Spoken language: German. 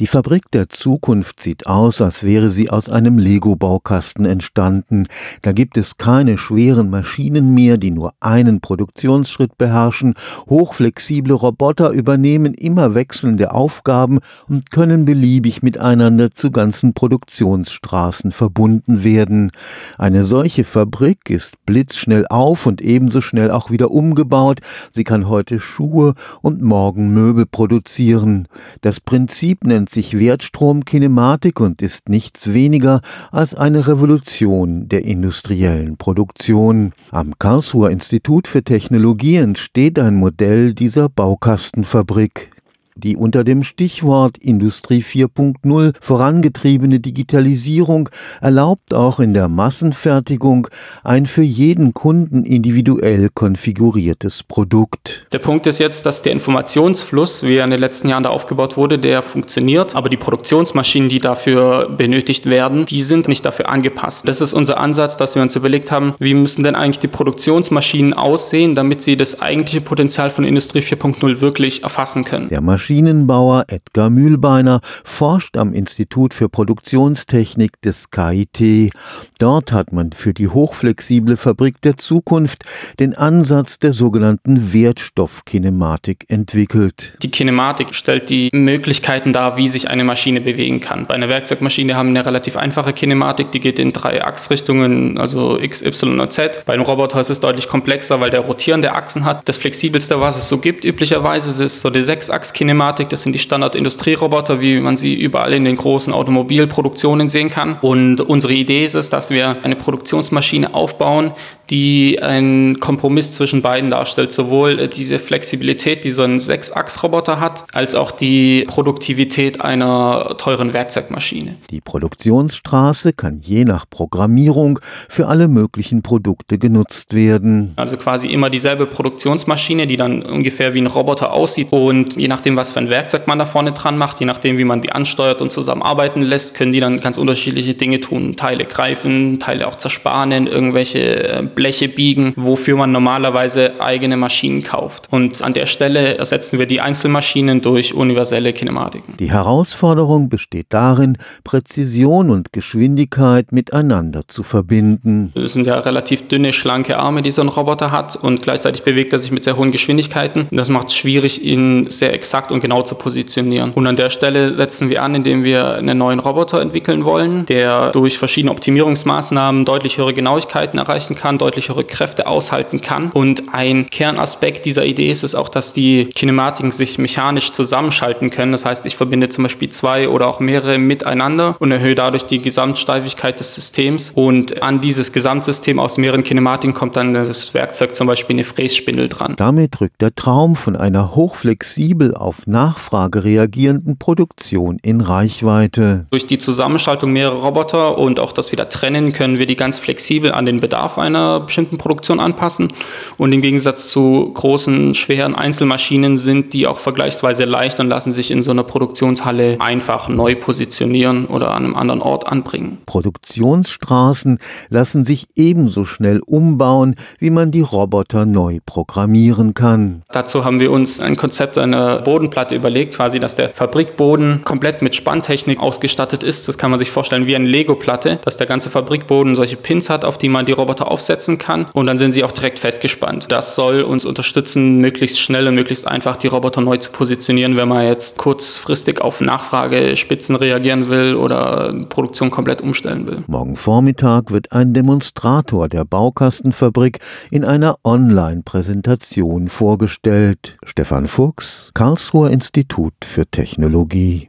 Die Fabrik der Zukunft sieht aus, als wäre sie aus einem Lego-Baukasten entstanden. Da gibt es keine schweren Maschinen mehr, die nur einen Produktionsschritt beherrschen. Hochflexible Roboter übernehmen immer wechselnde Aufgaben und können beliebig miteinander zu ganzen Produktionsstraßen verbunden werden. Eine solche Fabrik ist blitzschnell auf und ebenso schnell auch wieder umgebaut. Sie kann heute Schuhe und morgen Möbel produzieren. Das Prinzip nennt sich Wertstromkinematik und ist nichts weniger als eine Revolution der industriellen Produktion. Am Karlsruher Institut für Technologie entsteht ein Modell dieser Baukastenfabrik. Die unter dem Stichwort Industrie 4.0 vorangetriebene Digitalisierung erlaubt auch in der Massenfertigung ein für jeden Kunden individuell konfiguriertes Produkt. Der Punkt ist jetzt, dass der Informationsfluss, wie er in den letzten Jahren da aufgebaut wurde, der funktioniert, aber die Produktionsmaschinen, die dafür benötigt werden, die sind nicht dafür angepasst. Das ist unser Ansatz, dass wir uns überlegt haben, wie müssen denn eigentlich die Produktionsmaschinen aussehen, damit sie das eigentliche Potenzial von Industrie 4.0 wirklich erfassen können. Maschinenbauer Edgar Mühlbeiner forscht am Institut für Produktionstechnik des KIT. Dort hat man für die hochflexible Fabrik der Zukunft den Ansatz der sogenannten Wertstoffkinematik entwickelt. Die Kinematik stellt die Möglichkeiten dar, wie sich eine Maschine bewegen kann. Bei einer Werkzeugmaschine haben wir eine relativ einfache Kinematik, die geht in drei Achsrichtungen, also X, Y und Z. Bei einem Roboter ist es deutlich komplexer, weil der rotierende Achsen hat. Das flexibelste, was es so gibt, üblicherweise ist so die Sechsachs-Kinematik Kinematik. Das sind die Standard-Industrieroboter, wie man sie überall in den großen Automobilproduktionen sehen kann. Und unsere Idee ist es, dass wir eine Produktionsmaschine aufbauen, die einen Kompromiss zwischen beiden darstellt. Sowohl diese Flexibilität, die so ein Sechs-Achs-Roboter hat, als auch die Produktivität einer teuren Werkzeugmaschine. Die Produktionsstraße kann je nach Programmierung für alle möglichen Produkte genutzt werden. Also quasi immer dieselbe Produktionsmaschine, die dann ungefähr wie ein Roboter aussieht. Und je nachdem, was für ein Werkzeug man da vorne dran macht, je nachdem, wie man die ansteuert und zusammenarbeiten lässt, können die dann ganz unterschiedliche Dinge tun. Teile greifen, Teile auch zersparen, irgendwelche äh, Bleche biegen, wofür man normalerweise eigene Maschinen kauft. Und an der Stelle ersetzen wir die Einzelmaschinen durch universelle Kinematiken. Die Herausforderung besteht darin, Präzision und Geschwindigkeit miteinander zu verbinden. Das sind ja relativ dünne, schlanke Arme, die so ein Roboter hat und gleichzeitig bewegt er sich mit sehr hohen Geschwindigkeiten. Das macht es schwierig, ihn sehr exakt und genau zu positionieren. Und an der Stelle setzen wir an, indem wir einen neuen Roboter entwickeln wollen, der durch verschiedene Optimierungsmaßnahmen deutlich höhere Genauigkeiten erreichen kann, deutlich höhere Kräfte aushalten kann. Und ein Kernaspekt dieser Idee ist es auch, dass die Kinematiken sich mechanisch zusammenschalten können. Das heißt, ich verbinde zum Beispiel zwei oder auch mehrere miteinander und erhöhe dadurch die Gesamtsteifigkeit des Systems. Und an dieses Gesamtsystem aus mehreren Kinematiken kommt dann das Werkzeug zum Beispiel eine Frässpindel dran. Damit rückt der Traum von einer hochflexibel auf Nachfrage reagierenden Produktion in Reichweite. Durch die Zusammenschaltung mehrerer Roboter und auch das wieder trennen können wir die ganz flexibel an den Bedarf einer bestimmten Produktion anpassen. Und im Gegensatz zu großen, schweren Einzelmaschinen sind die auch vergleichsweise leicht und lassen sich in so einer Produktionshalle einfach neu positionieren oder an einem anderen Ort anbringen. Produktionsstraßen lassen sich ebenso schnell umbauen, wie man die Roboter neu programmieren kann. Dazu haben wir uns ein Konzept einer Boden Bodenplatte überlegt, quasi, dass der Fabrikboden komplett mit Spanntechnik ausgestattet ist. Das kann man sich vorstellen wie eine Lego-Platte, dass der ganze Fabrikboden solche Pins hat, auf die man die Roboter aufsetzen kann und dann sind sie auch direkt festgespannt. Das soll uns unterstützen, möglichst schnell und möglichst einfach die Roboter neu zu positionieren, wenn man jetzt kurzfristig auf Nachfragespitzen reagieren will oder Produktion komplett umstellen will. Morgen Vormittag wird ein Demonstrator der Baukastenfabrik in einer Online-Präsentation vorgestellt. Stefan Fuchs, Karlsruhe Institut für Technologie